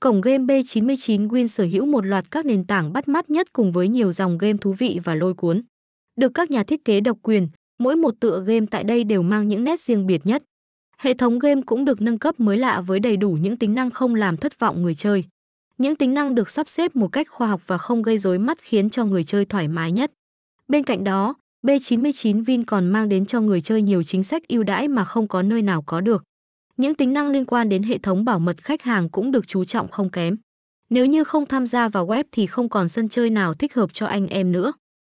Cổng game B99 Win sở hữu một loạt các nền tảng bắt mắt nhất cùng với nhiều dòng game thú vị và lôi cuốn. Được các nhà thiết kế độc quyền, mỗi một tựa game tại đây đều mang những nét riêng biệt nhất. Hệ thống game cũng được nâng cấp mới lạ với đầy đủ những tính năng không làm thất vọng người chơi. Những tính năng được sắp xếp một cách khoa học và không gây rối mắt khiến cho người chơi thoải mái nhất. Bên cạnh đó, B99 Vin còn mang đến cho người chơi nhiều chính sách ưu đãi mà không có nơi nào có được. Những tính năng liên quan đến hệ thống bảo mật khách hàng cũng được chú trọng không kém. Nếu như không tham gia vào web thì không còn sân chơi nào thích hợp cho anh em nữa.